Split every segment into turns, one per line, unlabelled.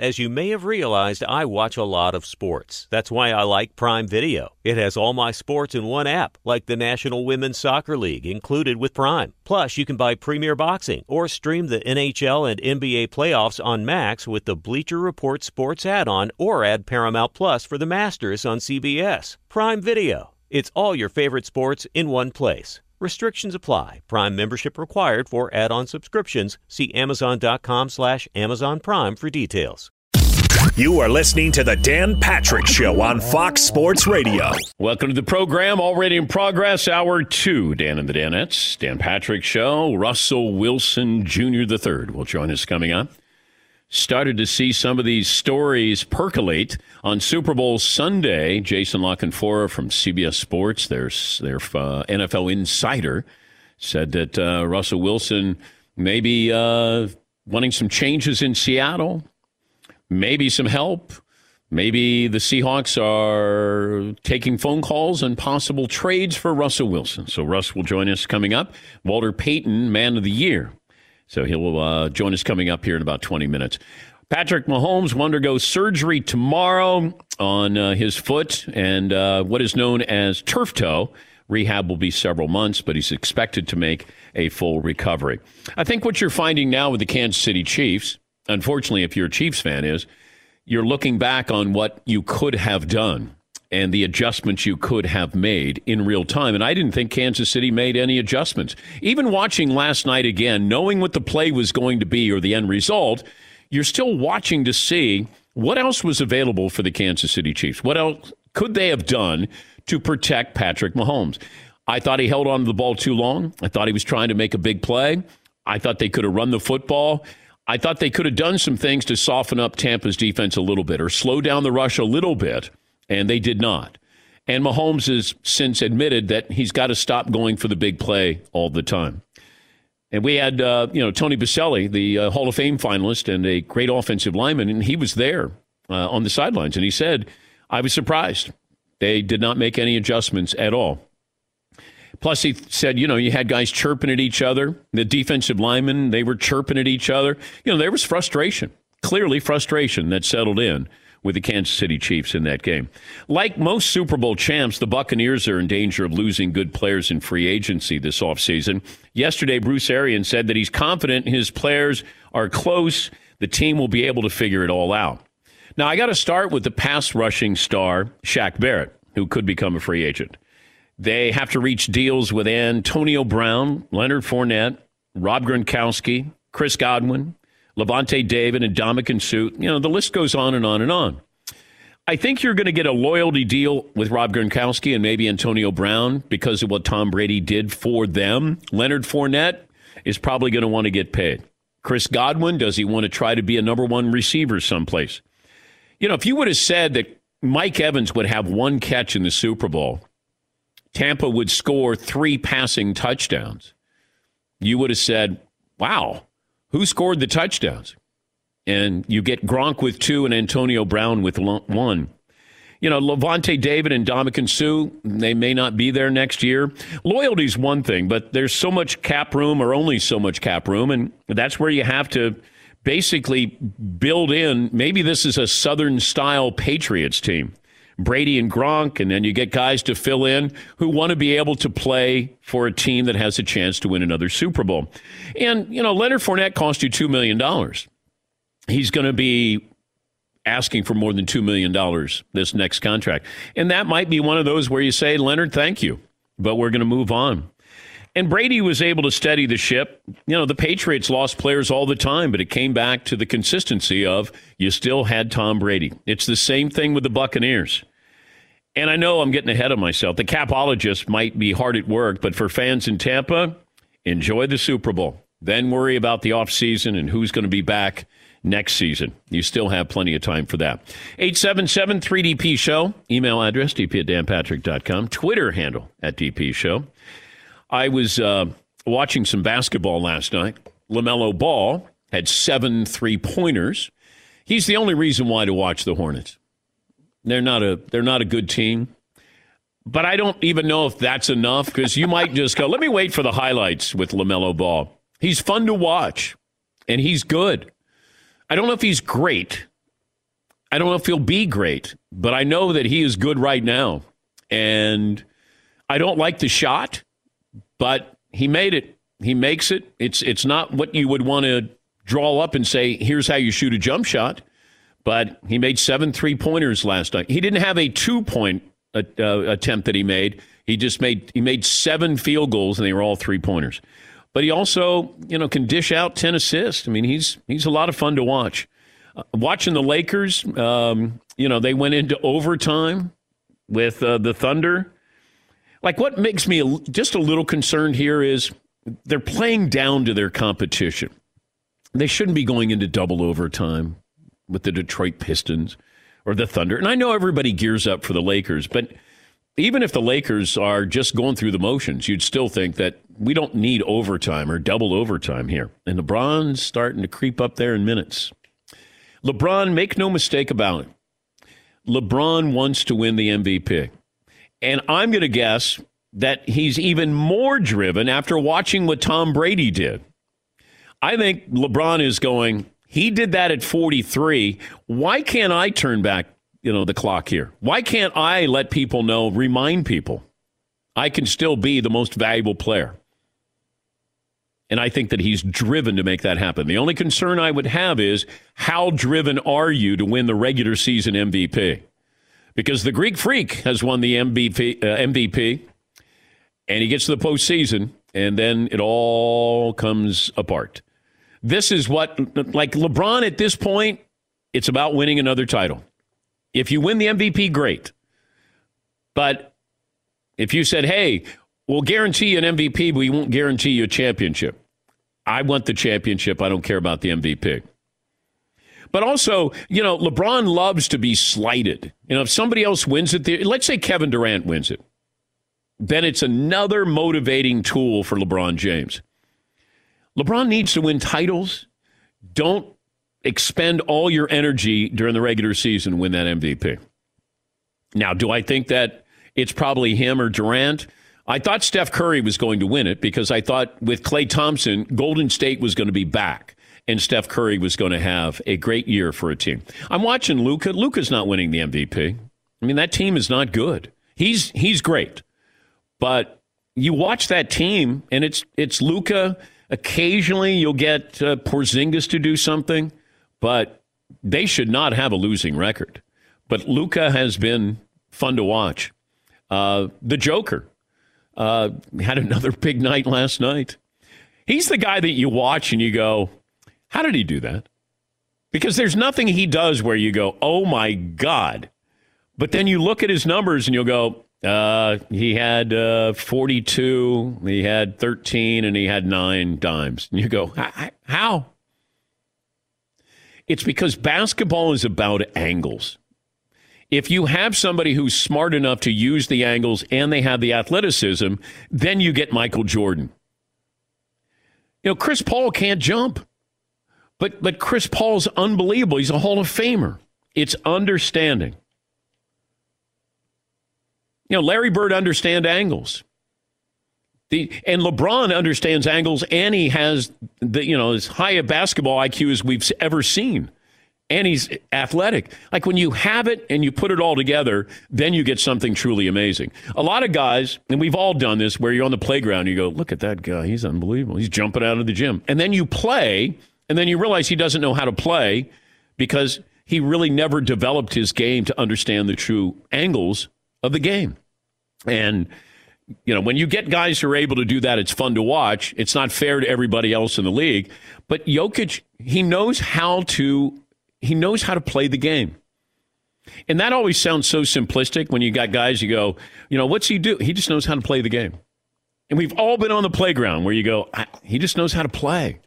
As you may have realized, I watch a lot of sports. That's why I like Prime Video. It has all my sports in one app, like the National Women's Soccer League included with Prime. Plus, you can buy Premier Boxing or stream the NHL and NBA playoffs on Max with the Bleacher Report Sports add-on or add Paramount Plus for the Masters on CBS. Prime Video. It's all your favorite sports in one place. Restrictions apply. Prime membership required for add-on subscriptions. See Amazon.com slash Amazon Prime for details.
You are listening to the Dan Patrick Show on Fox Sports Radio.
Welcome to the program, already in progress, hour two. Dan and the Danettes, Dan Patrick Show. Russell Wilson Jr. the third will join us coming up. Started to see some of these stories percolate on Super Bowl Sunday. Jason La Canfora from CBS Sports, their, their uh, NFL insider, said that uh, Russell Wilson may be uh, wanting some changes in Seattle maybe some help. Maybe the Seahawks are taking phone calls and possible trades for Russell Wilson. So Russ will join us coming up. Walter Payton, Man of the Year. So he'll uh, join us coming up here in about 20 minutes. Patrick Mahomes will undergo surgery tomorrow on uh, his foot and uh, what is known as turf toe. Rehab will be several months, but he's expected to make a full recovery. I think what you're finding now with the Kansas City Chiefs unfortunately, if you're a Chiefs fan, is you're looking back on what you could have done and the adjustments you could have made in real time. And I didn't think Kansas City made any adjustments. Even watching last night again, knowing what the play was going to be or the end result, you're still watching to see what else was available for the Kansas City Chiefs. What else could they have done to protect Patrick Mahomes? I thought he held on to the ball too long. I thought he was trying to make a big play. I thought they could have run the football. I thought they could have done some things to soften up Tampa's defense a little bit or slow down the rush a little bit, and they did not. And Mahomes has since admitted that he's got to stop going for the big play all the time. And we had, uh, you know, Tony Boselli, the uh, Hall of Fame finalist and a great offensive lineman, and he was there uh, on the sidelines, and he said, "I was surprised. They did not make any adjustments at all." Plus, he said, you know, you had guys chirping at each other. The defensive linemen, they were chirping at each other. You know, there was frustration, clearly frustration that settled in with the Kansas City Chiefs in that game. Like most Super Bowl champs, the Buccaneers are in danger of losing good players in free agency this offseason. Yesterday, Bruce Arians said that he's confident his players are close. The team will be able to figure it all out. Now, I got to start with the pass rushing star, Shaq Barrett, who could become a free agent. They have to reach deals with Antonio Brown, Leonard Fournette, Rob Gronkowski, Chris Godwin, Lavonte David, and Ndamukong Suh. You know, the list goes on and on and on. I think you're going to get a loyalty deal with Rob Gronkowski and maybe Antonio Brown because of what Tom Brady did for them. Leonard Fournette is probably going to want to get paid. Chris Godwin, does he want to try to be a number one receiver someplace? You know, if you would have said that Mike Evans would have one catch in the Super Bowl, Tampa would score three passing touchdowns, you would have said, wow, who scored the touchdowns? And you get Gronk with two and Antonio Brown with one. You know, Lavonte David and Ndamukong Suh, they may not be there next year. Loyalty's one thing, but there's so much cap room or only so much cap room, and that's where you have to basically build in maybe this is a Southern style Patriots team. Brady and Gronk, and then you get guys to fill in who want to be able to play for a team that has a chance to win another Super Bowl. And, you know, Leonard Fournette cost you $2 million. He's going to be asking for more than $2 million this next contract. And that might be one of those where you say, Leonard, thank you, but we're going to move on. And Brady was able to steady the ship. You know, the Patriots lost players all the time, but it came back to the consistency of you still had Tom Brady. It's the same thing with the Buccaneers. And I know I'm getting ahead of myself. The capologists might be hard at work, but for fans in Tampa, enjoy the Super Bowl. Then worry about the offseason and who's going to be back next season. You still have plenty of time for that. 877 3DP Show. Email address dp at danpatrick.com. Twitter handle at DP Show. I was uh, watching some basketball last night. LaMelo Ball had seven three pointers. He's the only reason why to watch the Hornets. They're not a they're not a good team. But I don't even know if that's enough because you might just go, let me wait for the highlights with LaMelo Ball. He's fun to watch and he's good. I don't know if he's great. I don't know if he'll be great, but I know that he is good right now. And I don't like the shot, but he made it. He makes it. It's it's not what you would want to draw up and say, here's how you shoot a jump shot. But he made seven three pointers last night. He didn't have a two point uh, attempt that he made. He just made he made seven field goals, and they were all three pointers. But he also, you know, can dish out ten assists. I mean, he's he's a lot of fun to watch. Uh, watching the Lakers, um, you know, they went into overtime with uh, the Thunder. Like, what makes me just a little concerned here is they're playing down to their competition. They shouldn't be going into double overtime with the Detroit Pistons or the Thunder. And I know everybody gears up for the Lakers, but even if the Lakers are just going through the motions, you'd still think that we don't need overtime or double overtime here. And LeBron's starting to creep up there in minutes. LeBron, make no mistake about it. LeBron wants to win the MVP. And I'm going to guess that he's even more driven after watching what Tom Brady did. I think LeBron is going, he did that at 43. Why can't I turn back, you know, the clock here? Why can't I let people know, remind people I can still be the most valuable player? And I think that he's driven to make that happen. The only concern I would have is how driven are you to win the regular season MVP? Because the Greek Freak has won the MVP, uh, MVP and he gets to the postseason, and then it all comes apart. This is what, like LeBron at this point, it's about winning another title. If you win the MVP, great. But if you said, hey, we'll guarantee you an MVP, but we won't guarantee you a championship. I want the championship. I don't care about the MVP. But also, you know, LeBron loves to be slighted. You know, if somebody else wins it, let's say Kevin Durant wins it, then it's another motivating tool for LeBron James. LeBron needs to win titles. Don't expend all your energy during the regular season win that MVP. Now, do I think that it's probably him or Durant? I thought Steph Curry was going to win it because I thought with Klay Thompson, Golden State was going to be back and Steph Curry was going to have a great year for a team. I'm watching Luka. Luka's not winning the MVP. I mean, that team is not good. He's he's great, but you watch that team, and it's it's Luka Occasionally, you'll get uh, Porzingis to do something, but they should not have a losing record. But Luka has been fun to watch. Uh, the Joker uh, had another big night last night. He's the guy that you watch and you go, "How did he do that?" Because there's nothing he does where you go, "Oh my god!" But then you look at his numbers and you'll go, uh, he had uh, 42, he had 13, and he had nine dimes. And you go, how? It's because basketball is about angles. If you have somebody who's smart enough to use the angles and they have the athleticism, then you get Michael Jordan. You know, Chris Paul can't jump. But but Chris Paul's unbelievable. He's a Hall of Famer. It's understanding. You know, Larry Bird understands angles. The, and LeBron understands angles, and he has the you know as high a basketball IQ as we've ever seen, and he's athletic. Like when you have it and you put it all together, then you get something truly amazing. A lot of guys, and we've all done this, where you're on the playground, and you go, "Look at that guy, he's unbelievable. He's jumping out of the gym," and then you play, and then you realize he doesn't know how to play because he really never developed his game to understand the true angles of the game, and you know, when you get guys who are able to do that, it's fun to watch. It's not fair to everybody else in the league. But Jokic, he knows how to he knows how to play the game. And that always sounds so simplistic when you got guys you go, you know, what's he do? He just knows how to play the game. And we've all been on the playground where you go, he just knows how to play.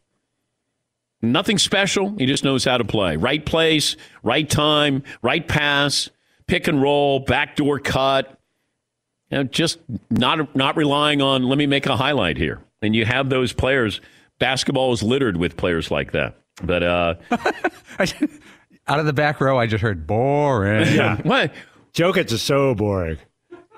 Nothing special. He just knows how to play. Right place, right time, right pass, pick and roll, backdoor cut you know, just not not relying on let me make a highlight here. And you have those players. Basketball is littered with players like that. But uh,
out of the back row, I just heard boring.
Yeah,
what?
Jokic is so boring.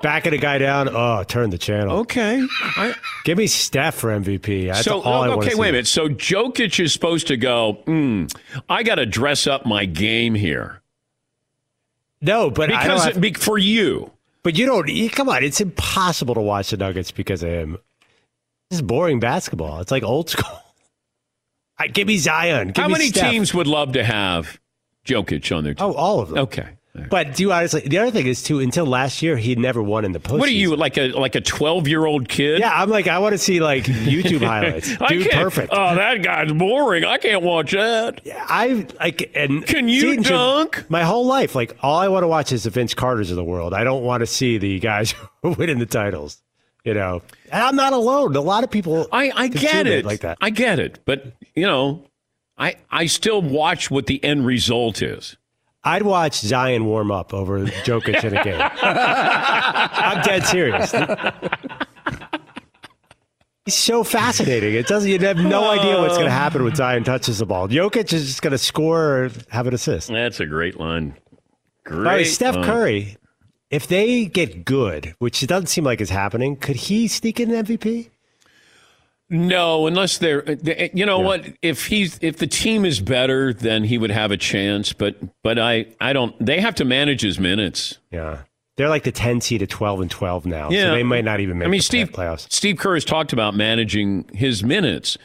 Backing a guy down. Oh, turn the channel.
Okay.
I, Give me Steph for MVP. That's
so,
all I
okay,
see.
wait a minute. So Jokic is supposed to go, mm, I got to dress up my game here.
No, but
because
have,
it, for you.
But you don't. You, come on, it's impossible to watch the Nuggets because of him. This is boring basketball. It's like old school. I, give me Zion. Give
How
me
many
Steph.
teams would love to have Jokic on their team?
Oh, all of them.
Okay.
But do you honestly? The other thing is too. Until last year, he'd never won in the postseason.
What are you like a like a twelve year old kid?
Yeah, I'm like I want to see like YouTube highlights. Dude, perfect.
Oh, that guy's boring. I can't watch that.
I like and
can you dunk?
My whole life, like all I want to watch is the Vince Carters of the world. I don't want to see the guys winning the titles. You know, and I'm not alone. A lot of people.
I I get it
like that.
I get it, but you know, I I still watch what the end result is.
I'd watch Zion warm up over Jokic in a game. I'm dead serious. He's so fascinating. It doesn't. You have no idea what's going to happen when Zion touches the ball. Jokic is just going to score or have an assist.
That's a great line. Great.
By Steph Curry, if they get good, which it doesn't seem like is happening, could he sneak in an MVP?
No, unless they're, uh, uh, you know yeah. what? If he's if the team is better, then he would have a chance. But but I I don't. They have to manage his minutes.
Yeah, they're like the ten seed at twelve and twelve now. Yeah, so they might not even make. I mean,
Steve
playoffs.
Steve Kerr has talked about managing his minutes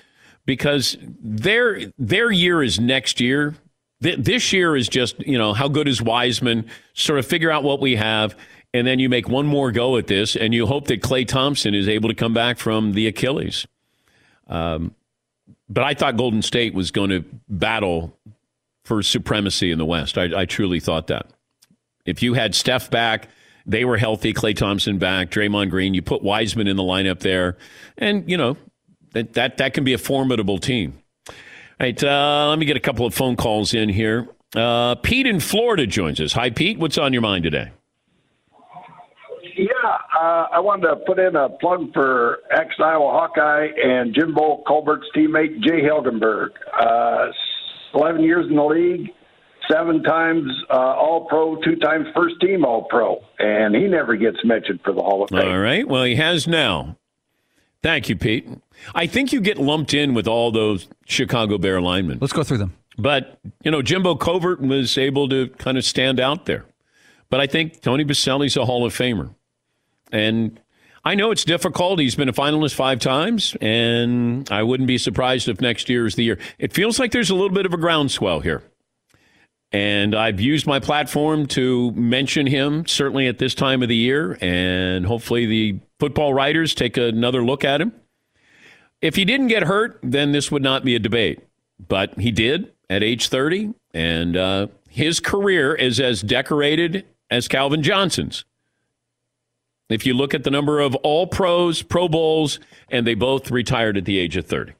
because their their year is next year. This year is just you know how good is Wiseman? Sort of figure out what we have and then you make one more go at this, and you hope that Klay Thompson is able to come back from the Achilles. Um, but I thought Golden State was going to battle for supremacy in the West. I, I, truly thought that. If you had Steph back, they were healthy, Klay Thompson back, Draymond Green, you put Wiseman in the lineup there, and, you know, that, that, that can be a formidable team. All right, uh, let me get a couple of phone calls in here. Uh, Pete in Florida joins us. Hi, Pete. What's on your mind today?
Yeah, uh, I wanted to put in a plug for ex Iowa Hawkeye and Jimbo Covert's teammate Jay Hilgenberg. Uh, 11 years in the league, seven times uh, All Pro, two times first team All Pro, and he never gets mentioned for the Hall of Fame.
All right, well, he has now. Thank you, Pete. I think you get lumped in with all those Chicago Bear linemen.
Let's go through them.
But, you know, Jimbo Covert was able to kind of stand out there. But I think Tony Boselli's a Hall of Famer. And I know it's difficult. He's been a finalist five times, and I wouldn't be surprised if next year is the year. It feels like there's a little bit of a groundswell here. And I've used my platform to mention him, certainly at this time of the year, and hopefully the football writers take another look at him. If he didn't get hurt, then this would not be a debate. But he did at age 30, and uh, his career is as decorated as Calvin Johnson's. If you look at the number of all pros, Pro Bowls, and they both retired at the age of 30.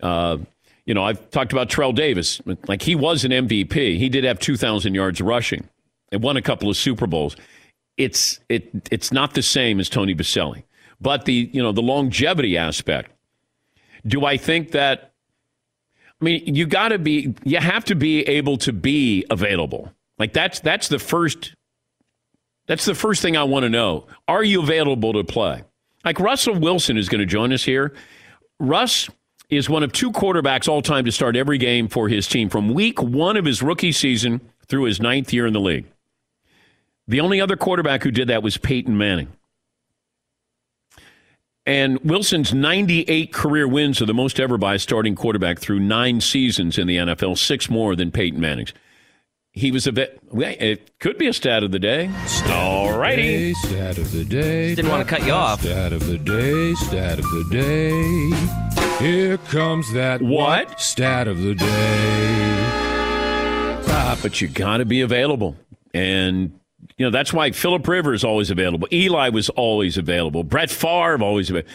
Uh, You know, I've talked about Trell Davis. Like he was an MVP. He did have 2,000 yards rushing and won a couple of Super Bowls. It's it it's not the same as Tony Boselli. But the you know the longevity aspect. Do I think that? I mean, you got to be. You have to be able to be available. Like that's that's the first. That's the first thing I want to know. Are you available to play? Like Russell Wilson is going to join us here. Russ is one of two quarterbacks all time to start every game for his team from week one of his rookie season through his ninth year in the league. The only other quarterback who did that was Peyton Manning. And Wilson's 98 career wins are the most ever by a starting quarterback through nine seasons in the NFL, six more than Peyton Manning's. He was a vet. It could be a stat of the day. All righty.
Stat of the day.
Didn't want to cut you off.
Stat of the day. Stat of the day. Here comes that
What?
Stat of the day.
Ah, but you got to be available. And, you know, that's why Philip Rivers always available. Eli was always available. Brett Favre always available.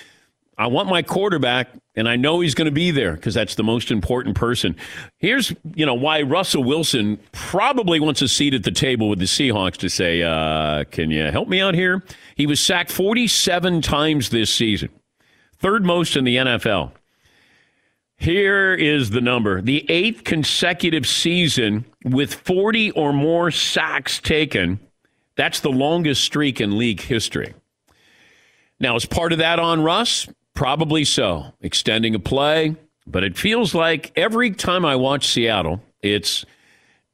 I want my quarterback, and I know he's going to be there because that's the most important person. Here's, you know, why Russell Wilson probably wants a seat at the table with the Seahawks to say, uh, "Can you help me out here?" He was sacked 47 times this season, third most in the NFL. Here is the number: the eighth consecutive season with 40 or more sacks taken. That's the longest streak in league history. Now, is part of that on Russ? Probably so, extending a play. But it feels like every time I watch Seattle, it's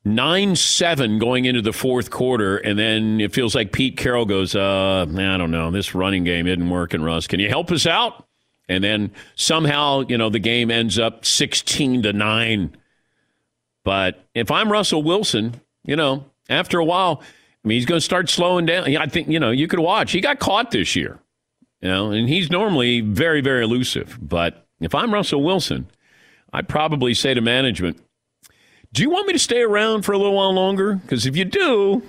9 7 going into the fourth quarter. And then it feels like Pete Carroll goes, uh, I don't know, this running game isn't working, Russ. Can you help us out? And then somehow, you know, the game ends up 16 to 9. But if I'm Russell Wilson, you know, after a while, I mean, he's going to start slowing down. I think, you know, you could watch. He got caught this year. You know, and he's normally very, very elusive. But if I'm Russell Wilson, I'd probably say to management, "Do you want me to stay around for a little while longer? Because if you do,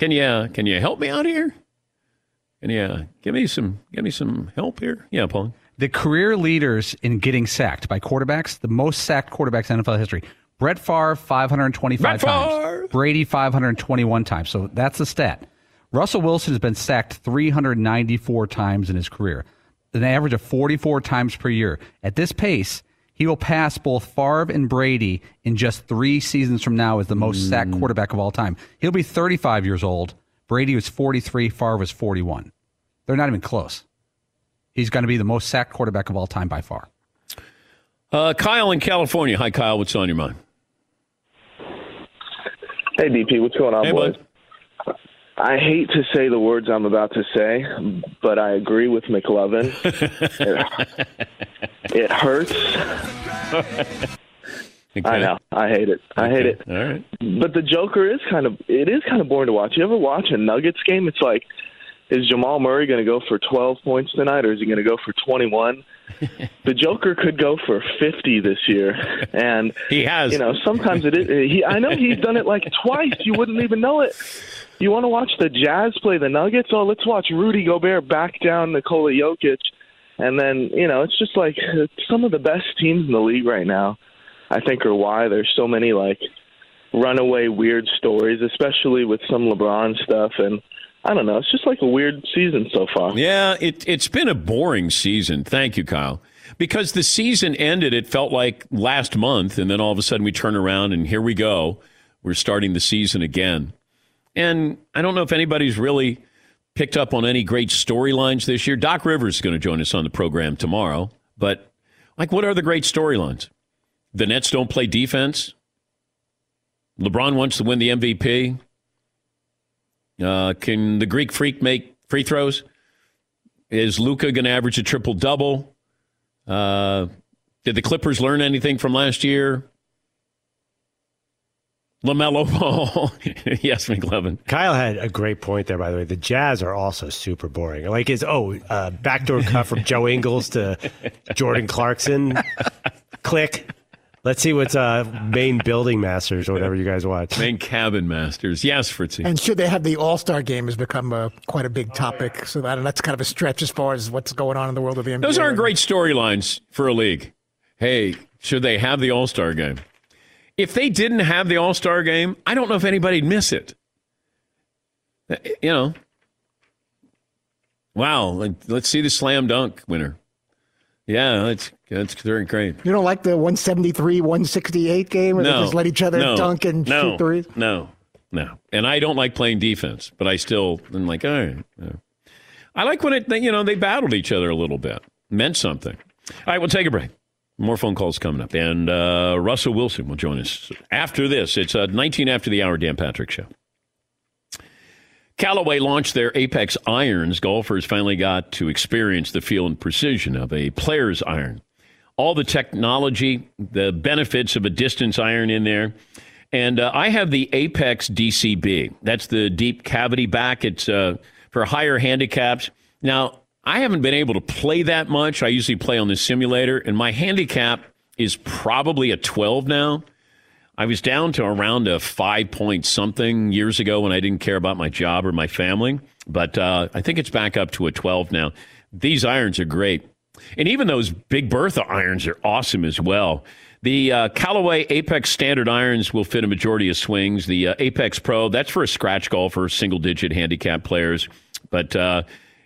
can you can you help me out here? Can you give me some give me some help here? Yeah, Paul.
The career leaders in getting sacked by quarterbacks, the most sacked quarterbacks in NFL history. Brett Favre, 525
Brett
times.
Favre!
Brady, 521 times. So that's the stat. Russell Wilson has been sacked 394 times in his career, an average of 44 times per year. At this pace, he will pass both Favre and Brady in just three seasons from now as the most sacked quarterback of all time. He'll be 35 years old. Brady was 43. Favre was 41. They're not even close. He's going to be the most sacked quarterback of all time by far.
Uh, Kyle in California. Hi, Kyle. What's on your mind?
Hey, DP, what's going on,
Hey,
boys?
bud.
I hate to say the words I'm about to say, but I agree with McLovin. it, it hurts. I know. I hate it. I hate it.
All right.
But the Joker is kind of it is kind of boring to watch. You ever watch a Nuggets game? It's like, is Jamal Murray going to go for 12 points tonight, or is he going to go for 21? the Joker could go for 50 this year, and
He has.
You know, sometimes it is. He, I know he's done it like twice. You wouldn't even know it. You want to watch the Jazz play the Nuggets? Oh, let's watch Rudy Gobert back down Nikola Jokic, and then you know it's just like some of the best teams in the league right now. I think are why there's so many like runaway weird stories, especially with some LeBron stuff. And I don't know, it's just like a weird season so far.
Yeah, it, it's been a boring season. Thank you, Kyle. Because the season ended, it felt like last month, and then all of a sudden we turn around and here we go. We're starting the season again. And I don't know if anybody's really picked up on any great storylines this year. Doc Rivers is going to join us on the program tomorrow. But, like, what are the great storylines? The Nets don't play defense. LeBron wants to win the MVP. Uh, can the Greek freak make free throws? Is Luka going to average a triple double? Uh, did the Clippers learn anything from last year? LaMelo Ball. yes, McLovin.
Kyle had a great point there, by the way. The Jazz are also super boring. Like, is oh, uh, backdoor cut from Joe Ingles to Jordan Clarkson. Click. Let's see what's uh, main building masters or whatever you guys watch.
Maine Cabin Masters. Yes, Fritzy.
And should they have the All Star game has become uh, quite a big topic. So that, that's kind of a stretch as far as what's going on in the world of the NBA.
Those aren't great storylines for a league. Hey, should they have the All Star game. If they didn't have the All Star game, I don't know if anybody'd miss it. You know, wow, let's see the slam dunk winner. Yeah, that's that's very great.
You don't like the 173, 168 game where
No,
they just let each other
no,
dunk and
no,
shoot threes?
No, no. No. And I don't like playing defense, but I still am like, all right. yeah. I like when it, you know, they battled each other a little bit. Meant something. All right, we'll take a break. More phone calls coming up. And uh, Russell Wilson will join us after this. It's uh, 19 after the hour, Dan Patrick Show. Callaway launched their Apex irons. Golfers finally got to experience the feel and precision of a player's iron. All the technology, the benefits of a distance iron in there. And uh, I have the Apex DCB. That's the deep cavity back. It's uh, for higher handicaps. Now, I haven't been able to play that much. I usually play on the simulator, and my handicap is probably a 12 now. I was down to around a five point something years ago when I didn't care about my job or my family, but uh, I think it's back up to a 12 now. These irons are great. And even those Big Bertha irons are awesome as well. The uh, Callaway Apex Standard irons will fit a majority of swings. The uh, Apex Pro, that's for a scratch golfer, single digit handicap players. But uh,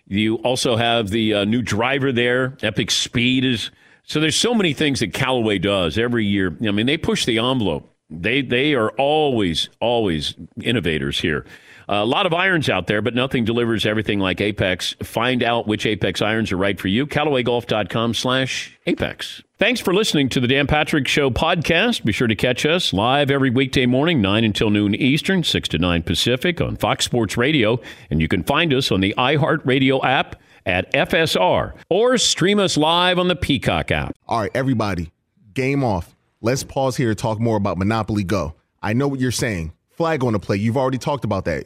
you also have the uh, new driver there. Epic Speed is. So there's so many things that Callaway does every year. I mean, they push the envelope. They they are always always innovators here. A lot of irons out there, but nothing delivers everything like Apex. Find out which Apex irons are right for you. CallawayGolf.com slash Apex. Thanks for listening to the Dan Patrick Show podcast. Be sure to catch us live every weekday morning, 9 until noon Eastern, 6 to 9 Pacific on Fox Sports Radio. And you can find us on the iHeartRadio app at FSR or stream us live on the Peacock app.
All right, everybody, game off. Let's pause here to talk more about Monopoly Go. I know what you're saying. Flag on the play. You've already talked about that.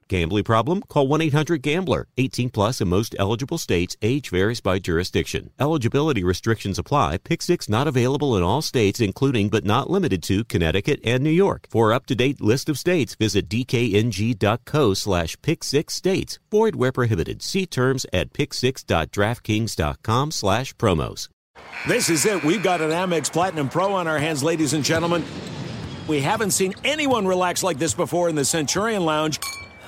Gambling problem? Call 1 800 Gambler. 18 plus in most eligible states. Age varies by jurisdiction. Eligibility restrictions apply. Pick six not available in all states, including but not limited to Connecticut and New York. For up to date list of states, visit dkng.co slash pick six states. Void where prohibited. See terms at pick6.draftkings.com slash promos.
This is it. We've got an Amex Platinum Pro on our hands, ladies and gentlemen. We haven't seen anyone relax like this before in the Centurion Lounge.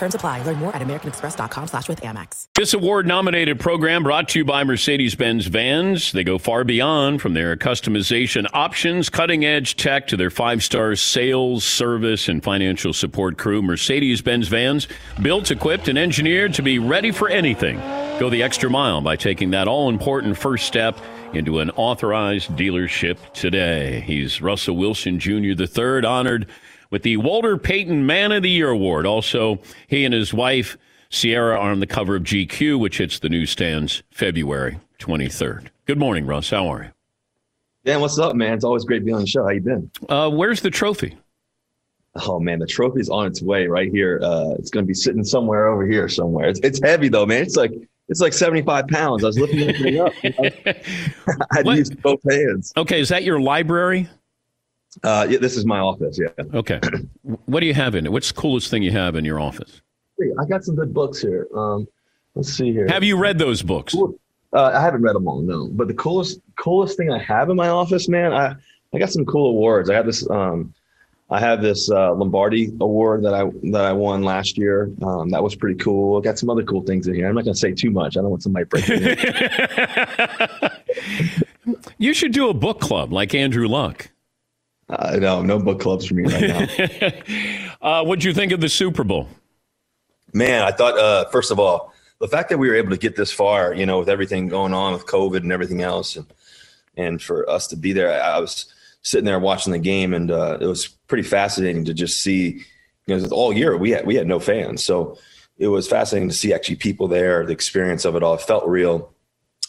Terms apply. Learn more at americanexpress.com slash with Amex.
This award-nominated program brought to you by Mercedes-Benz Vans. They go far beyond from their customization options, cutting-edge tech to their five-star sales, service, and financial support crew. Mercedes-Benz Vans, built, equipped, and engineered to be ready for anything. Go the extra mile by taking that all-important first step into an authorized dealership today. He's Russell Wilson Jr. III, honored with the Walter Payton Man of the Year Award. Also, he and his wife, Ciara, are on the cover of GQ, which hits the newsstands February 23rd. Good morning, Russ. How are you?
Dan, what's up, man? It's always great being on the show. How you been?
Uh, where's the trophy?
Oh man, the trophy's on its way right here. Uh, it's going to be sitting somewhere over here somewhere. It's, it's heavy though, man. It's like it's like seventy five pounds. I was lifting it up. You know? I had to use both hands.
Okay, is that your library?
Uh, yeah, this is my office. Yeah.
Okay. What do you have in it? What's the coolest thing you have in your office?
I got some good books here. Um, let's see here.
Have you read those books?
Uh, I haven't read them all, no. But the coolest coolest thing I have in my office, man, I I got some cool awards. I have this um, I have this uh, Lombardi award that I that I won last year. Um, that was pretty cool. I got some other cool things in here. I'm not going to say too much. I don't want somebody breaking it.
You should do a book club like Andrew Luck.
Uh, no, no book clubs for me right now.
uh, what'd you think of the Super Bowl?
Man, I thought uh, first of all, the fact that we were able to get this far, you know, with everything going on with COVID and everything else, and and for us to be there, I, I was sitting there watching the game, and uh, it was pretty fascinating to just see. You know, all year we had we had no fans, so it was fascinating to see actually people there, the experience of it all. It felt real.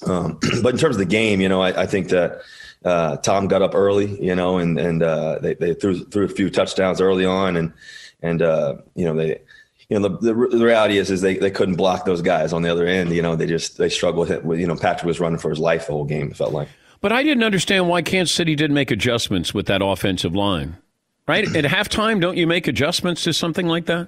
Um, but in terms of the game, you know, I, I think that uh, Tom got up early, you know, and and uh, they they threw threw a few touchdowns early on, and and uh, you know they. You know the, the, the reality is is they, they couldn't block those guys on the other end. You know they just they struggled with it. You know Patrick was running for his life the whole game. It felt like.
But I didn't understand why Kansas City didn't make adjustments with that offensive line. Right at halftime, don't you make adjustments to something like that?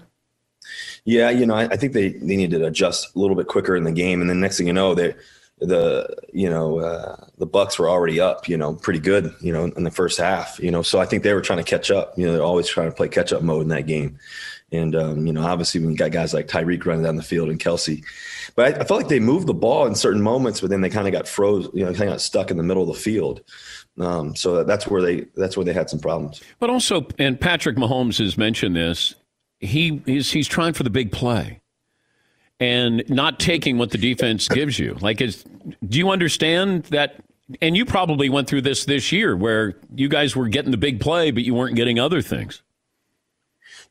Yeah, you know I, I think they they need to adjust a little bit quicker in the game, and then next thing you know they the you know uh, the Bucks were already up, you know, pretty good, you know, in the first half, you know. So I think they were trying to catch up. You know, they're always trying to play catch up mode in that game. And um, you know, obviously, when you got guys like Tyreek running down the field and Kelce, but I, I felt like they moved the ball in certain moments, but then they kind of got froze, you know, kind of got stuck in the middle of the field. Um, so that's where they that's where they had some problems.
But also, and Patrick Mahomes has mentioned this. He he's he's trying for the big play and not taking what the defense gives you. Like, is do you understand that? And you probably went through this this year, where you guys were getting the big play, but you weren't getting other things.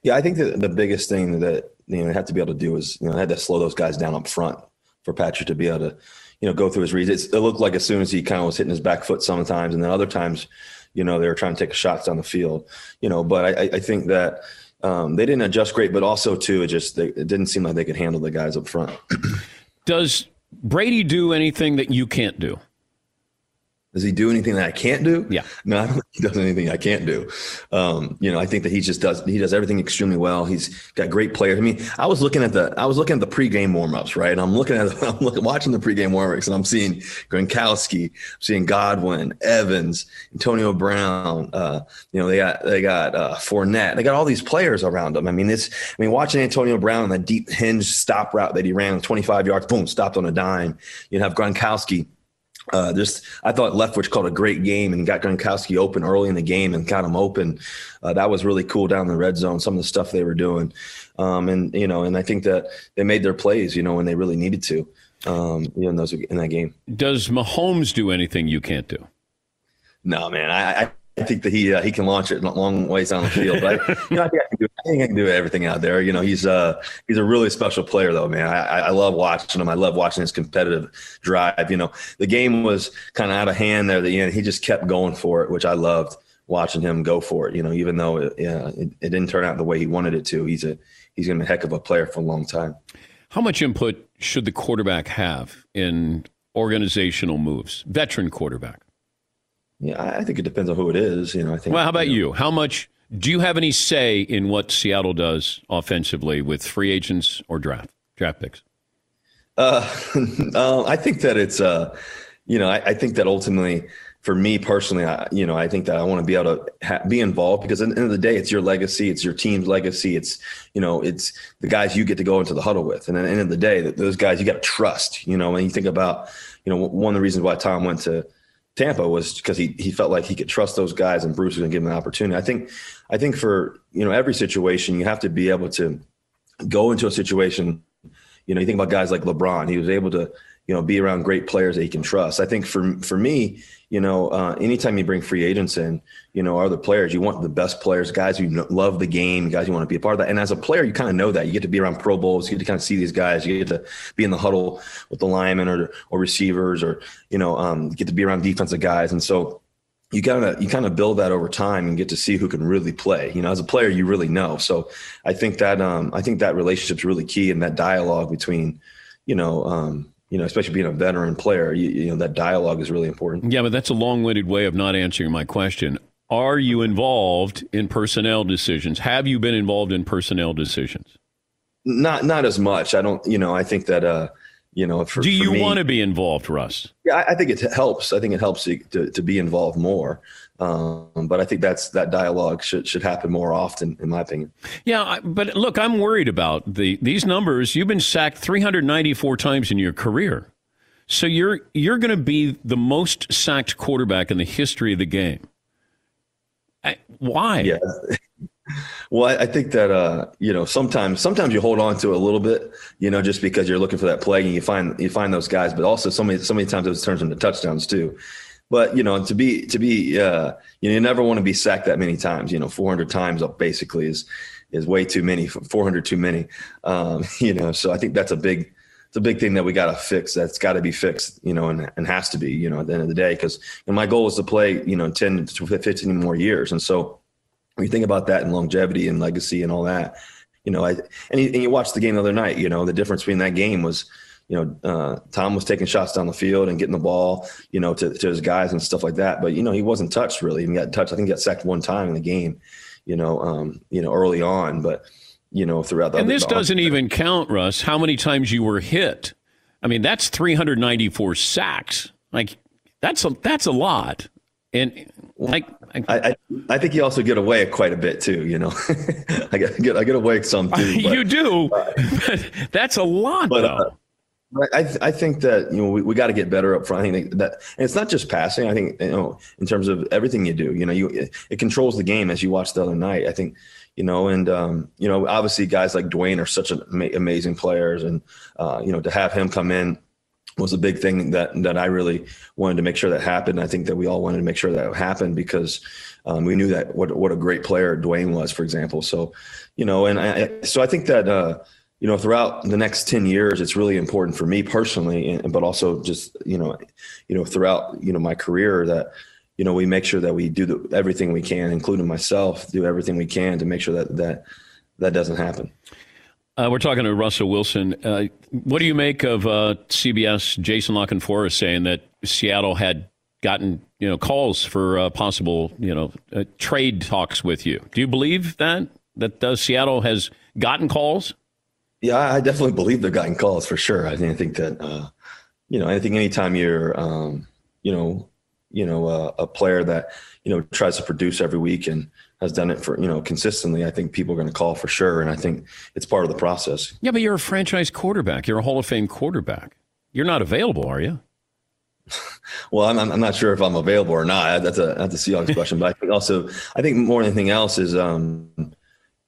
Yeah, I think that the biggest thing that you know they have to be able to do is you know had to slow those guys down up front for Patrick to be able to you know go through his reads. It's, it looked like as soon as he kind of was hitting his back foot sometimes, and then other times, you know, they were trying to take shots down the field. You know, but I, I think that um, they didn't adjust great, but also too, it just they, it didn't seem like they could handle the guys up front.
Does Brady do anything that you can't do?
Does he do anything that I can't do?
Yeah.
No, I don't think he does anything I can't do. Um, you know, I think that he just does he does everything extremely well. He's got great players. I mean, I was looking at the I was looking at the pregame warmups, right? I'm looking at I'm looking watching the pregame warmups and I'm seeing Gronkowski, I'm seeing Godwin, Evans, Antonio Brown. Uh, you know, they got they got uh, Fournette. They got all these players around them. I mean, it's I mean, watching Antonio Brown on that deep hinge stop route that he ran 25 yards, boom, stopped on a dime. You'd have Gronkowski uh, just I thought Leftwich called a great game and got Gronkowski open early in the game and got him open. Uh, that was really cool down in the red zone. Some of the stuff they were doing, um, and you know, and I think that they made their plays, you know, when they really needed to, um, you know, in those in that game.
Does Mahomes do anything you can't do?
No, man. I, I I think that he uh, he can launch it long ways down the field. But I, you know, I, think I, can do, I think I can do everything out there. You know, he's uh he's a really special player though, man. I, I love watching him. I love watching his competitive drive. You know, the game was kind of out of hand there at the end. He just kept going for it, which I loved watching him go for it. You know, even though it, yeah, it, it didn't turn out the way he wanted it to. He's a he's gonna be a heck of a player for a long time.
How much input should the quarterback have in organizational moves? Veteran quarterback.
Yeah, I think it depends on who it is. You know, I think.
Well, how about
you?
you? How much do you have any say in what Seattle does offensively with free agents or draft draft picks?
Uh, uh, I think that it's, uh, you know, I, I, think that ultimately, for me personally, I, you know, I think that I want to be able to ha- be involved because at the end of the day, it's your legacy, it's your team's legacy, it's, you know, it's the guys you get to go into the huddle with, and at the end of the day, those guys you got to trust. You know, when you think about, you know, one of the reasons why Tom went to Tampa was because he he felt like he could trust those guys and Bruce was going to give him an opportunity. I think I think for you know every situation you have to be able to go into a situation. You know, you think about guys like LeBron. He was able to you know be around great players that he can trust. I think for for me, you know, uh, anytime you bring free agents in, you know, other players, you want the best players, guys who love the game, guys who want to be a part of that. And as a player, you kind of know that. You get to be around Pro Bowls, you get to kind of see these guys, you get to be in the huddle with the linemen or or receivers, or you know, um, get to be around defensive guys, and so you kind of you kind of build that over time and get to see who can really play. You know, as a player, you really know. So I think that um, I think that relationship's really key, and that dialogue between, you know. Um, you know, especially being a veteran player, you, you know, that dialogue is really important.
Yeah, but that's a long winded way of not answering my question. Are you involved in personnel decisions? Have you been involved in personnel decisions?
Not not as much. I don't. You know, I think that. uh you know, for,
do you want to be involved, Russ?
Yeah, I, I think it helps. I think it helps to, to, to be involved more. Um, but I think that's that dialogue should should happen more often, in my opinion.
Yeah, but look, I'm worried about the these numbers. You've been sacked 394 times in your career, so you're you're going to be the most sacked quarterback in the history of the game. I, why?
Yeah. Well, I, think that uh, you know sometimes sometimes you hold on to it a little bit, you know, just because you're looking for that play and you find you find those guys, but also so many so many times it turns into touchdowns too. But you know, to be to be uh, you know, you never want to be sacked that many times. You know, 400 times up basically is is way too many. 400 too many. Um, you know, so I think that's a big it's a big thing that we got to fix. That's got to be fixed. You know, and and has to be. You know, at the end of the day, because my goal is to play. You know, 10 to 15 more years, and so when you think about that and longevity and legacy and all that, you know, I and you, and you watched the game the other night. You know, the difference between that game was you know, uh, Tom was taking shots down the field and getting the ball, you know, to, to his guys and stuff like that. But you know, he wasn't touched really. He got touched. I think he got sacked one time in the game, you know, um, you know, early on. But you know, throughout the
and this doesn't even count, Russ. How many times you were hit? I mean, that's 394 sacks. Like that's a that's a lot. And like
I, I, I think you also get away quite a bit too. You know, I get I get away some too.
But, you do. But that's a lot,
but,
though.
Uh, I, th- I think that you know we, we got to get better up front. I think that and it's not just passing. I think you know in terms of everything you do. You know, you it controls the game as you watched the other night. I think you know, and um, you know, obviously guys like Dwayne are such an ama- amazing players, and uh, you know to have him come in was a big thing that that I really wanted to make sure that happened. I think that we all wanted to make sure that happened because um, we knew that what what a great player Dwayne was, for example. So, you know, and I, so I think that. Uh, you know, throughout the next 10 years, it's really important for me personally, and, but also just, you know, you know, throughout, you know, my career that, you know, we make sure that we do the, everything we can, including myself, do everything we can to make sure that that, that doesn't happen.
Uh, we're talking to Russell Wilson. Uh, what do you make of uh, CBS Jason La Canfora saying that Seattle had gotten you know calls for uh, possible you know uh, trade talks with you? Do you believe that that uh, Seattle has gotten calls?
Yeah, I definitely believe they're gotten calls for sure. I think I think that uh, you know I think anytime you're um, you know you know uh, a player that you know tries to produce every week and has done it for you know consistently, I think people are going to call for sure, and I think it's part of the process.
Yeah, but you're a franchise quarterback. You're a Hall of Fame quarterback. You're not available, are you?
Well, I'm, I'm not sure if I'm available or not. That's a that's a Seahawks question, but I think also I think more than anything else is um,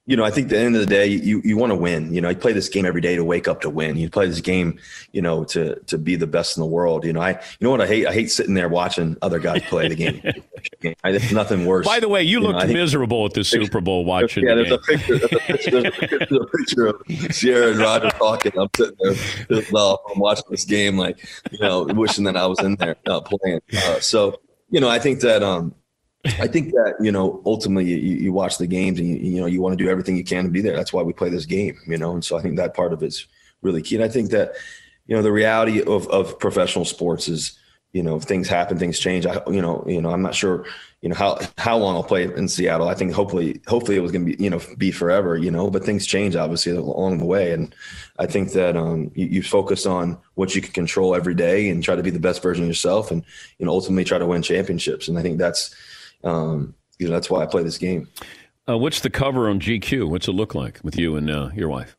you know, I think at the end of the day, you you want to win. You know, you play this game every day to wake up to win. You play this game, you know, to to be the best in the world. You know, I you know what I hate? I hate sitting there watching other guys play the game. I, there's nothing worse.
By the way, you,
know,
looked
I think-
miserable at the Super Bowl watching.
Yeah,
the
there's a
game.
picture. A picture, there's a picture, there's a picture of Ciara and Roger talking. I'm sitting there, pissed off. I'm watching this game, like you know, wishing that I was in there uh, playing. Uh, so you know, I think that um, I think that you know, ultimately, you, you watch the games and you, you know you want to do everything you can to be there. That's why we play this game, you know. And so I think that part of it's really key. And I think that you know the reality of of professional sports is you know things happen, things change. I you know you know I'm not sure you know how how long I'll play in Seattle. I think hopefully hopefully it was going to be you know be forever, you know. But things change obviously along the way, and I think that um, you, you focus on what you can control every day and try to be the best version of yourself, and you know ultimately try to win championships. And I think that's um, you know that's why I play this game.
Uh, what's the cover on GQ? What's it look like with you and uh, your wife?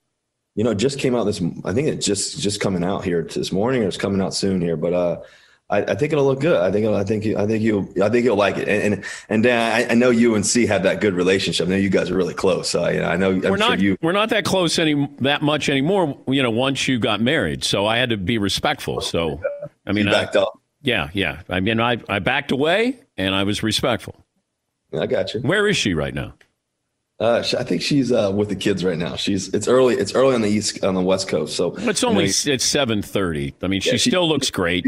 You know, it just came out this. I think it just just coming out here this morning, or it's coming out soon here. But uh, I, I think it'll look good. I think it'll, I think you- I think you I think you'll like it. And and, and Dan, I, I know you and C have that good relationship. I know you guys are really close. So I, I know I'm
we're
sure
not
you.
we're not that close any that much anymore. You know, once you got married, so I had to be respectful. So I mean,
You backed
I,
up.
Yeah, yeah. I mean, I I backed away and I was respectful.
I got you.
Where is she right now?
Uh, I think she's uh, with the kids right now. She's it's early. It's early on the east on the west coast. So
It's only
you-
it's seven thirty. I mean,
Yeah,
she
she-
still looks great.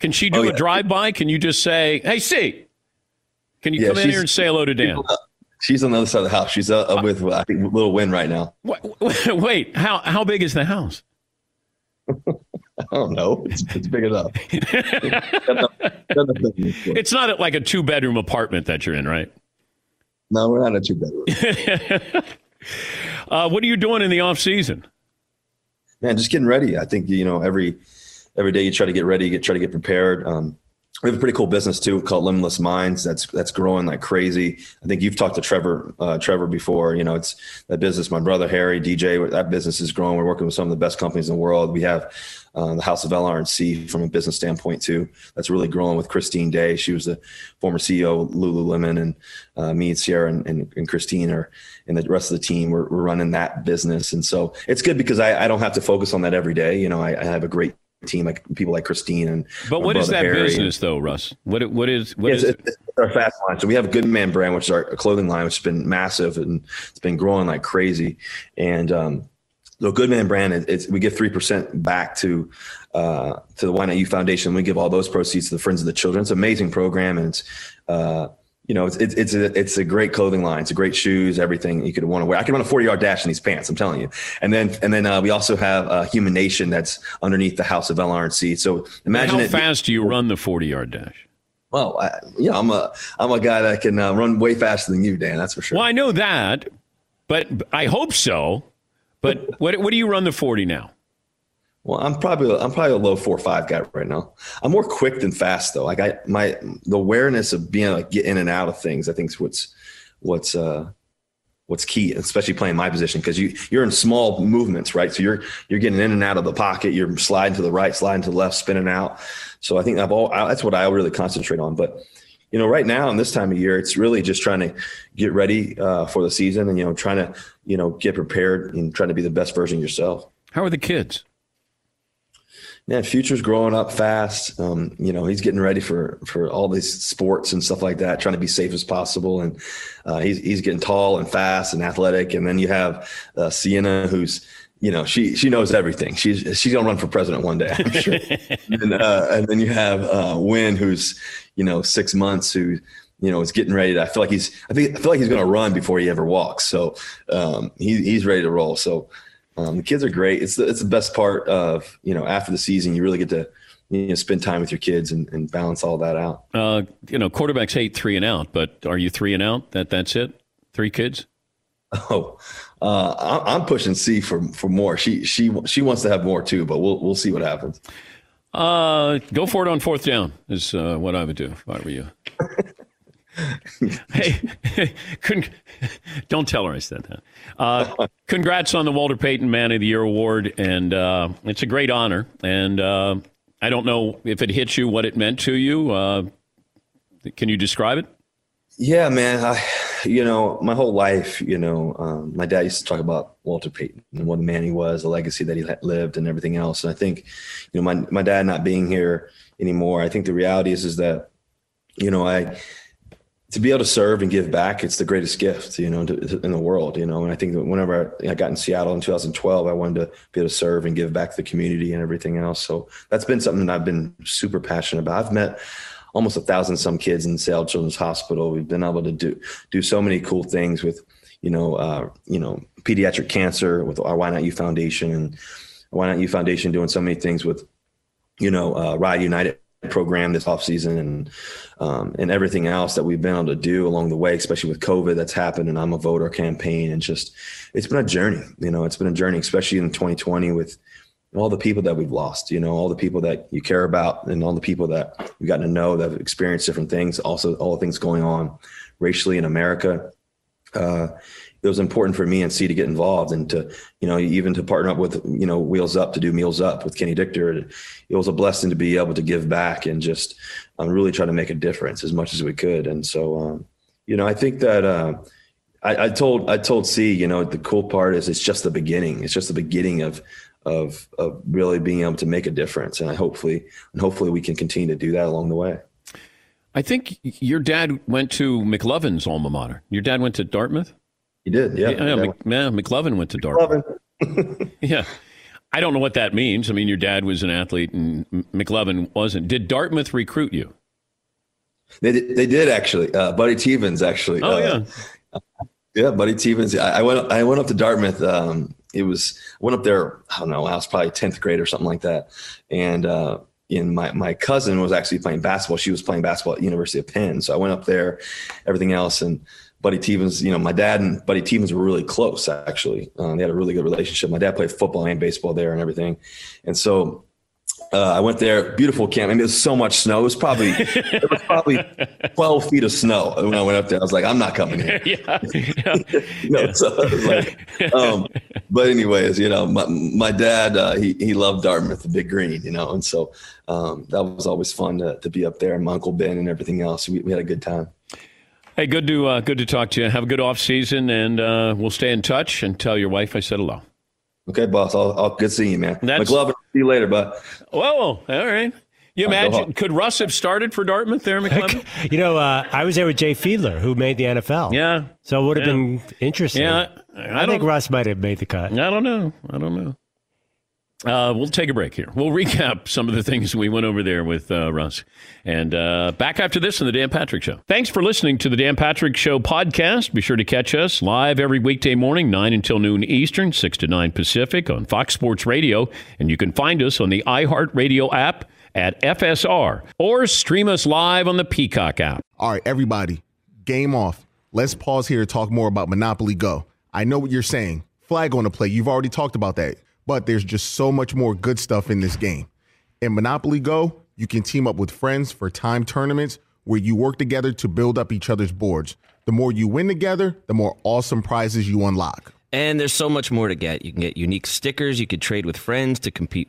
Can she do
Oh,
a drive by? Can you just say, "Hey, see"? can you
Yeah,
come in here and say hello to Dan?"
She's on the other side of the house. She's uh, with I think Little Win right now.
Wait, how how big is the house?
I don't know. It's, it's big enough.
It's not like a two bedroom apartment that you're in, right?
No, we're not a two bedroom.
uh, what are you doing in the off season?
man, just getting ready. I think you know every every day you try to get ready, get try to get prepared. Um, we have a pretty cool business too called Limitless Minds. That's that's growing like crazy. I think you've talked to Trevor uh, Trevor before. You know, it's that business. My brother Harry DJ, that business is growing. We're working with some of the best companies in the world. We have uh, the House of LR&C from a business standpoint too. That's really growing with Christine Day. She was the former CEO of Lululemon, and uh, me and Ciara and, and, and Christine are and the rest of the team. We're, we're running that business, and so it's good because I, I don't have to focus on that every day. You know, I, I have a great team like people like Christine and
But what is that
Harry.
business, though, Russ? What what is what is
it's, it's our fast line. So we have Goodman brand, which is our clothing line, which has been massive and it's been growing like crazy. And um, the Goodman brand, it's, we give three percent back to uh, to the Why Not You Foundation. We give all those proceeds to the Friends of the Children. It's an amazing program, and it's uh, you know it's it's it's a, it's a great clothing line. It's a great shoes, everything you could want to wear. I can run a forty yard dash in these pants. I'm telling you. And then and then uh, we also have uh, Human Nation that's underneath the House of LR&C. So imagine
how
it,
fast do you run the forty yard dash?
well, I, you know, I'm a I'm a guy that can uh, run way faster than you, Dan. That's for sure.
Well, I know that, but I hope so. But what what do you run the forty now?
Well, I'm probably I'm probably a low four or five guy right now. I'm more quick than fast though. Like I my the awareness of being like get in and out of things. I think is what's what's uh what's key, especially playing my position because you you're in small movements, right? So you're you're getting in and out of the pocket. You're sliding to the right, sliding to the left, spinning out. So I think I've all that's what I really concentrate on. But you know, right now in this time of year, it's really just trying to get ready uh, for the season and you know trying to you know get prepared and trying to be the best version of yourself.
How are the kids?
Man, Future's growing up fast. Um, you know, he's getting ready for for all these sports and stuff like that, trying to be safe as possible. And uh, he's he's getting tall and fast and athletic. And then you have uh, Sienna, who's you know she she knows everything. She's she's gonna run for president one day, I'm sure. and, uh, and then you have uh, Win, who's you know six months, who you know is getting ready. To, I feel like he's I think I feel like he's gonna run before he ever walks. So um, he, he's ready to roll. So um, the kids are great. It's the, it's the best part of, you know, after the season, you really get to, you know, spend time with your kids and, and balance all that out.
Uh, you know, quarterbacks hate three and out, but are you three and out? That that's it. Three kids.
Oh, uh, I'm pushing C for, for more. She, she, she wants to have more too, but we'll, we'll see what happens.
Uh, go for it on fourth down is uh, what I would do if I were you. Hey, don't tell her I said that. Uh, congrats on the Walter Payton Man of the Year award, and uh, it's a great honor. And uh, I don't know if it hit you, what it meant to you. Uh, can you describe it?
Yeah, man. I, you know, my whole life, you know, um, my dad used to talk about Walter Payton and what a man he was, the legacy that he lived, and everything else. And I think, you know, my my dad not being here anymore. I think the reality is is that, you know, I to be able to serve and give back, it's the greatest gift, you know, to, in the world, you know. And I think that whenever I, I, got in Seattle in 2012, I wanted to be able to serve and give back to the community and everything else. So that's been something that I've been super passionate about. I've met almost a thousand some kids in Seattle Children's Hospital. We've been able to do do so many cool things with, you know, uh, you know, pediatric cancer with our Why Not You Foundation and Why Not You Foundation doing so many things with, you know, uh, Ride United program this off season and um, and everything else that we've been able to do along the way, especially with COVID that's happened and I'm a voter campaign and just it's been a journey. You know, it's been a journey, especially in 2020 with all the people that we've lost. You know, all the people that you care about and all the people that you've gotten to know that have experienced different things. Also, all the things going on racially in America. Uh, it was important for me and C to get involved and to, you know, even to partner up with, you know, Wheels Up to do Meals Up with Kenny Dichter. It was a blessing to be able to give back and just um, really try to make a difference as much as we could. And so, um, you know, I think that uh, I, I, told I told C, you know, the cool part is it's just the beginning. It's just the beginning of of of really being able to make a difference. And I hopefully and hopefully we can continue to do that along the way.
I think your dad went to McLovin's alma mater. Your dad went to Dartmouth.
He did, yeah.
Yeah, Mc, yeah McLovin went to Dartmouth. yeah. I don't know what that means. I mean, your dad was an athlete and McLovin wasn't. Did Dartmouth recruit you?
They did, they did actually. Uh, Buddy Teevens actually.
Oh,
uh,
yeah.
yeah, Buddy Teevens. I, I, went I went up to Dartmouth. Um, it was I went up there, I don't know, I was probably 10th grade or something like that. And uh, and my, my cousin was actually playing basketball. She was playing basketball at University of Penn. So I went up there, everything else. And Buddy Teevens, you know, my dad and Buddy Teevens were really close, actually. Um, they had a really good relationship. My dad played football and baseball there and everything. And so uh, I went there, beautiful camp. I mean, there's so much snow. It was probably it was probably 12 feet of snow when I went up there. I was like, I'm not coming here.
yeah. yeah.
you know, so like, um, but anyways, you know, my, my dad, uh, he, he loved Dartmouth, the big green, you know, and so um, that was always fun to, to be up there and my uncle Ben and everything else. We, we had a good time.
Hey, good to uh, good to talk to you. Have a good off season, and uh, we'll stay in touch. And tell your wife I said hello.
Okay, boss. I'll, I'll good seeing you, man. That's, McLovin, see you later, bud.
Whoa, all right. You imagine? Could Russ have started for Dartmouth there, McLovin?
you know, uh, I was there with Jay Fiedler, who made the NFL.
Yeah.
So it would have
yeah.
been interesting.
Yeah, I,
I think Russ might have made the cut.
I don't know. I don't know. Uh, we'll take a break here. We'll recap some of the things we went over there with uh, Russ. And uh, back after this on The Dan Patrick Show. Thanks for listening to The Dan Patrick Show podcast. Be sure to catch us live every weekday morning, 9 until noon Eastern, 6 to 9 Pacific on Fox Sports Radio. And you can find us on the iHeartRadio app at FSR or stream us live on the Peacock app.
All right, everybody, game off. Let's pause here to talk more about Monopoly Go. I know what you're saying. Flag on the play. You've already talked about that but there's just so much more good stuff in this game. In Monopoly Go, you can team up with friends for time tournaments where you work together to build up each other's boards. The more you win together, the more awesome prizes you unlock.
And there's so much more to get. You can get unique stickers. You could trade with friends to compete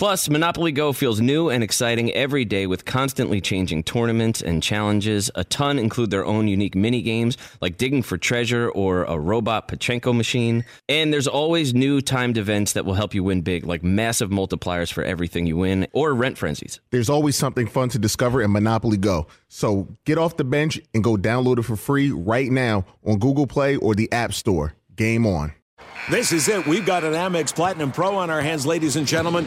Plus, Monopoly Go feels new and exciting every day with constantly changing tournaments and challenges. A ton include their own unique mini games like digging for treasure or a robot Pachinko machine. And there's always new timed events that will help you win big, like massive multipliers for everything you win or rent frenzies.
There's always something fun to discover in Monopoly Go. So get off the bench and go download it for free right now on Google Play or the App Store. Game on.
This is it. We've got an Amex Platinum Pro on our hands, ladies and gentlemen.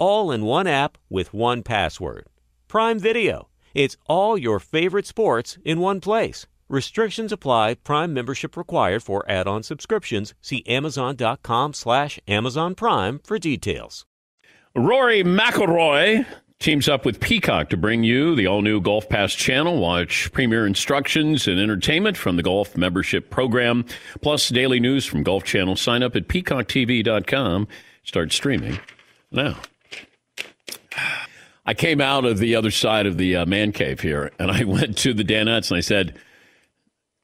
All in one app with one password. Prime Video. It's all your favorite sports in one place. Restrictions apply. Prime membership required for add-on subscriptions. See Amazon.com slash Amazon Prime for details.
Rory McIlroy teams up with Peacock to bring you the all-new Golf Pass channel. Watch premier instructions and entertainment from the golf membership program, plus daily news from Golf Channel. Sign up at peacocktv.com. Start streaming now. I came out of the other side of the uh, man cave here, and I went to the Danettes and I said,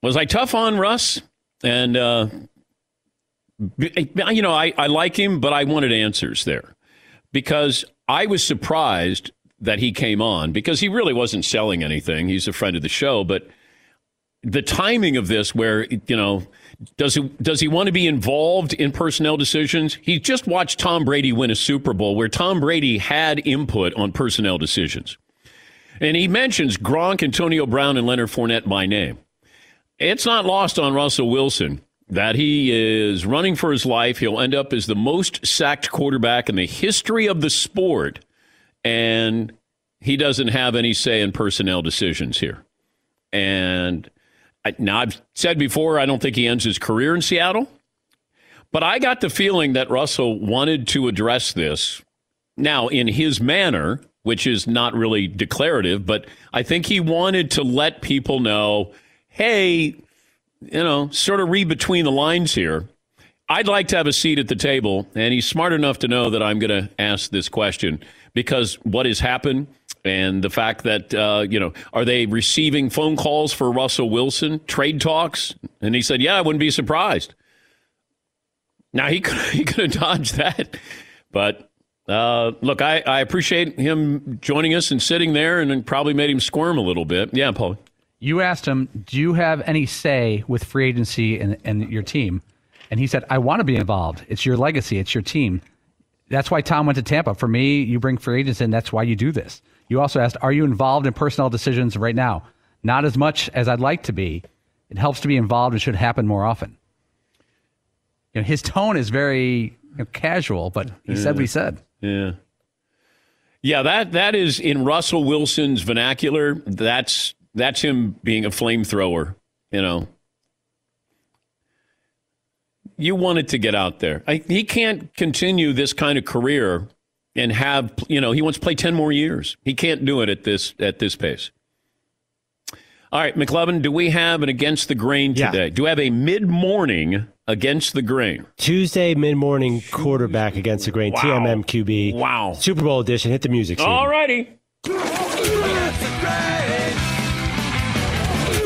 "Was I tough on Russ?" And uh, you know, I, I like him, but I wanted answers there because I was surprised that he came on because he really wasn't selling anything. He's a friend of the show, but the timing of this, where you know, does he does he want to be involved in personnel decisions? He just watched Tom Brady win a Super Bowl, where Tom Brady had input on personnel decisions, and he mentions Gronk, Antonio Brown, and Leonard Fournette by name. It's not lost on Russell Wilson that he is running for his life. He'll end up as the most sacked quarterback in the history of the sport, and he doesn't have any say in personnel decisions here. And now, I've said before, I don't think he ends his career in Seattle, but I got the feeling that Russell wanted to address this now in his manner, which is not really declarative, but I think he wanted to let people know hey, you know, sort of read between the lines here. I'd like to have a seat at the table, and he's smart enough to know that I'm going to ask this question because what has happened and the fact that uh, you know are they receiving phone calls for Russell Wilson trade talks? And he said, "Yeah, I wouldn't be surprised." Now he could he could have dodged that, but uh, look, I, I appreciate him joining us and sitting there, and probably made him squirm a little bit. Yeah, Paul.
You asked him, "Do you have any say with free agency and, and your team?" And he said, "I want to be involved. It's your legacy. It's your team. That's why Tom went to Tampa. For me, you bring free agents in. That's why you do this." You also asked, "Are you involved in personnel decisions right now?" Not as much as I'd like to be. It helps to be involved and should happen more often. You know, his tone is very you know, casual, but he
Yeah.
said what he said.
Yeah. Yeah, that that is in Russell Wilson's vernacular. That's that's him being a flamethrower. You know, you want it to get out there. I, he can't continue this kind of career and have you know he wants to play ten more years. He can't do it at this at this pace. All right, McLovin, do we have an against the grain
Yeah.
today? Do we have a mid morning against the grain?
Tuesday mid morning quarterback against the grain,
Wow.
TMM QB.
Wow.
Super Bowl edition. Hit the music.
All righty.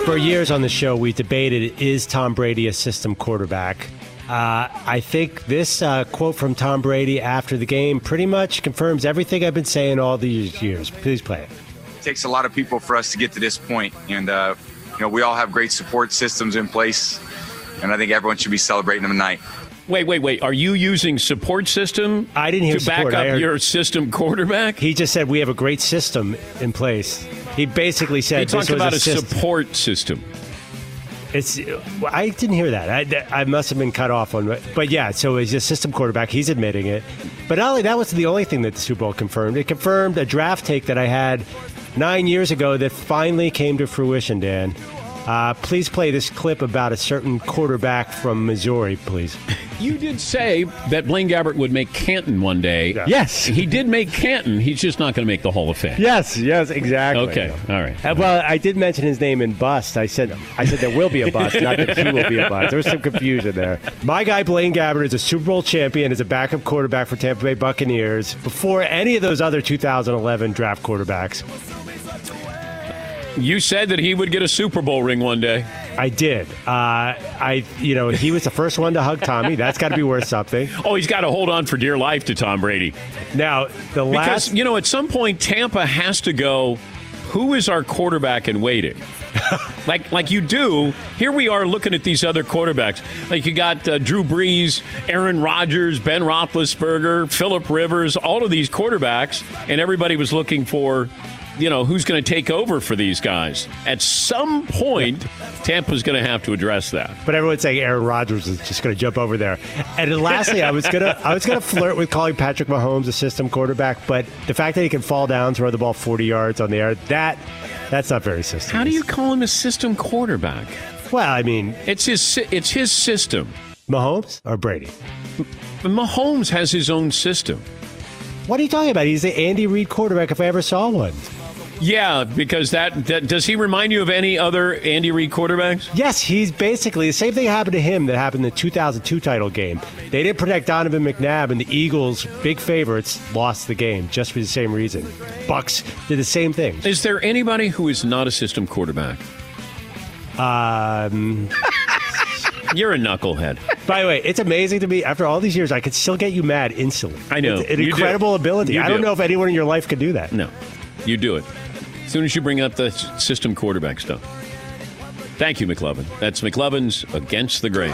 For years on the show, we debated is Tom Brady a system quarterback? Uh, I think this uh, quote from Tom Brady after the game pretty much confirms everything I've been saying all these years. Please play it.
It takes a lot of people for us to get to this point, and uh, you know we all have great support systems in place. and I think everyone should be celebrating him tonight.
Wait, wait, wait. Are you using support system?
I didn't hear
to back
support. I
up
heard-
your system quarterback.
He just said we have a great system in place. He basically said
He
this
talked
was
about a,
system.
support system.
It's. I didn't hear that. I, I must have been cut off on. But yeah, so he's a system quarterback. He's admitting it. But not only that was the only thing that the Super Bowl confirmed. It confirmed a draft take that I had nine years ago that finally came to fruition. Dan, uh, please play this clip about a certain quarterback from Missouri, please.
You did say that Blaine Gabbert would make Canton one day.
Yes.
He did make Canton. He's just not going to make the Hall of Fame.
Yes, yes, exactly.
Okay, all right.
Uh, well, I did mention his name in bust. I said, I said there will be a bust, not that he will be a bust. There was some confusion there. My guy Blaine Gabbert is a Super Bowl champion as a backup quarterback for Tampa Bay Buccaneers before any of those other 2011 draft quarterbacks.
You said that he would get a Super Bowl ring one day.
I did. Uh, I, you know, he was the first one to hug Tommy. That's got to be worth something.
Oh, he's got to hold on for dear life to Tom Brady.
Now, the
Because,
last,
you know, at some point, Tampa has to go, who is our quarterback in waiting? like, like you do. Here we are looking at these other quarterbacks. Like you got uh, Drew Brees, Aaron Rodgers, Ben Roethlisberger, Philip Rivers, all of these quarterbacks, and everybody was looking for, you know, who's going to take over for these guys. At some point, Tampa's going to have to address that.
but everyone's saying Aaron Rodgers is just going to jump over there. And lastly, I was gonna I was gonna flirt with calling Patrick Mahomes a system quarterback, but the fact that he can fall down, throw the ball 40 yards on the air, that that's not very system.
How do you call him a system quarterback?
Well, I mean,
it's his it's his system.
Mahomes or Brady?
Mahomes has his own system.
What are you talking about? He's the Andy Reid quarterback if I ever saw one.
Yeah, because that, that does he remind you of any other Andy Reid quarterbacks?
Yes, he's basically the same thing happened to him that happened in the 2002 title game. They didn't protect Donovan McNabb, and the Eagles, big favorites, lost the game just for the same reason. Bucs did the same thing.
Is there anybody who is not a system quarterback?
Um,
You're a knucklehead.
by the way, it's amazing to me. After all these years, I could still get you mad instantly.
I know.
It's an
You do.
incredible ability.
You
I don't
do.
know if anyone in your life could do that.
No, you do it. As soon as you bring up the system quarterback stuff. Thank you, McLovin. That's McLovin's Against the Grain.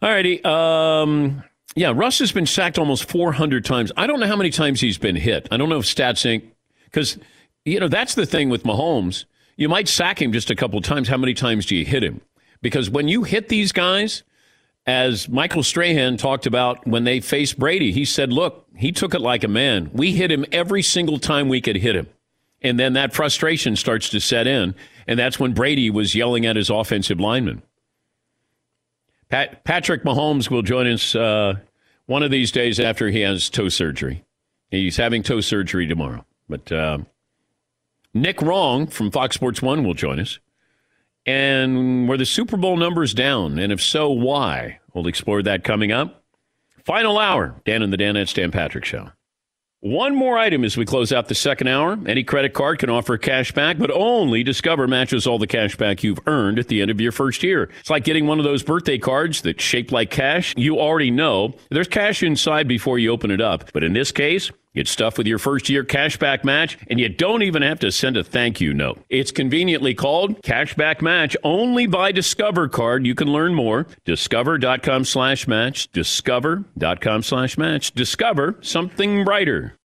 All righty. Um, yeah, Russ has been sacked almost 400 times. I don't know how many times he's been hit. I don't know if Stats Inc. Because, you know, that's the thing with Mahomes. You might sack him just a couple times. How many times do you hit him? Because when you hit these guys, as Michael Strahan talked about when they faced Brady, he said, look, he took it like a man. We hit him every single time we could hit him. And then that frustration starts to set in. And that's when Brady was yelling at his offensive lineman. Pat, Patrick Mahomes will join us uh, one of these days after he has toe surgery. He's having toe surgery tomorrow. But uh, Nick Wright from Fox Sports One will join us. And were the Super Bowl numbers down? And if so, why? We'll explore that coming up. Final hour, Dan and the Danettes, Stan Patrick Show. One more item as we close out the second hour. Any credit card can offer cash back, but only Discover matches all the cash back you've earned at the end of your first year. It's like getting one of those birthday cards that's shaped like cash. You already know there's cash inside before you open it up. But in this case, Get stuff with your first year cashback match, and you don't even have to send a thank you note. It's conveniently called Cashback Match only by Discover Card. You can learn more. Discover.com slash match. Discover.com slash match. Discover something brighter.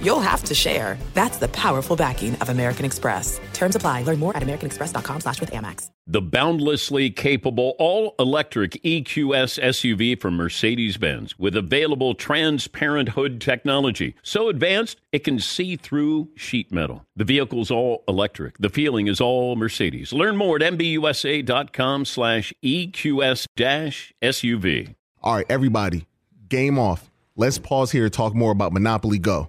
you'll have to share. That's the powerful backing of American Express. Terms apply. Learn more at americanexpress.com slash with Amex.
The boundlessly capable all-electric EQS SUV from Mercedes-Benz with available transparent hood technology. So advanced, it can see through sheet metal. The vehicle's all electric. The feeling is all Mercedes. Learn more at mbusa.com slash EQS dash SUV.
All right, everybody, game off. Let's pause here to talk more about Monopoly Go.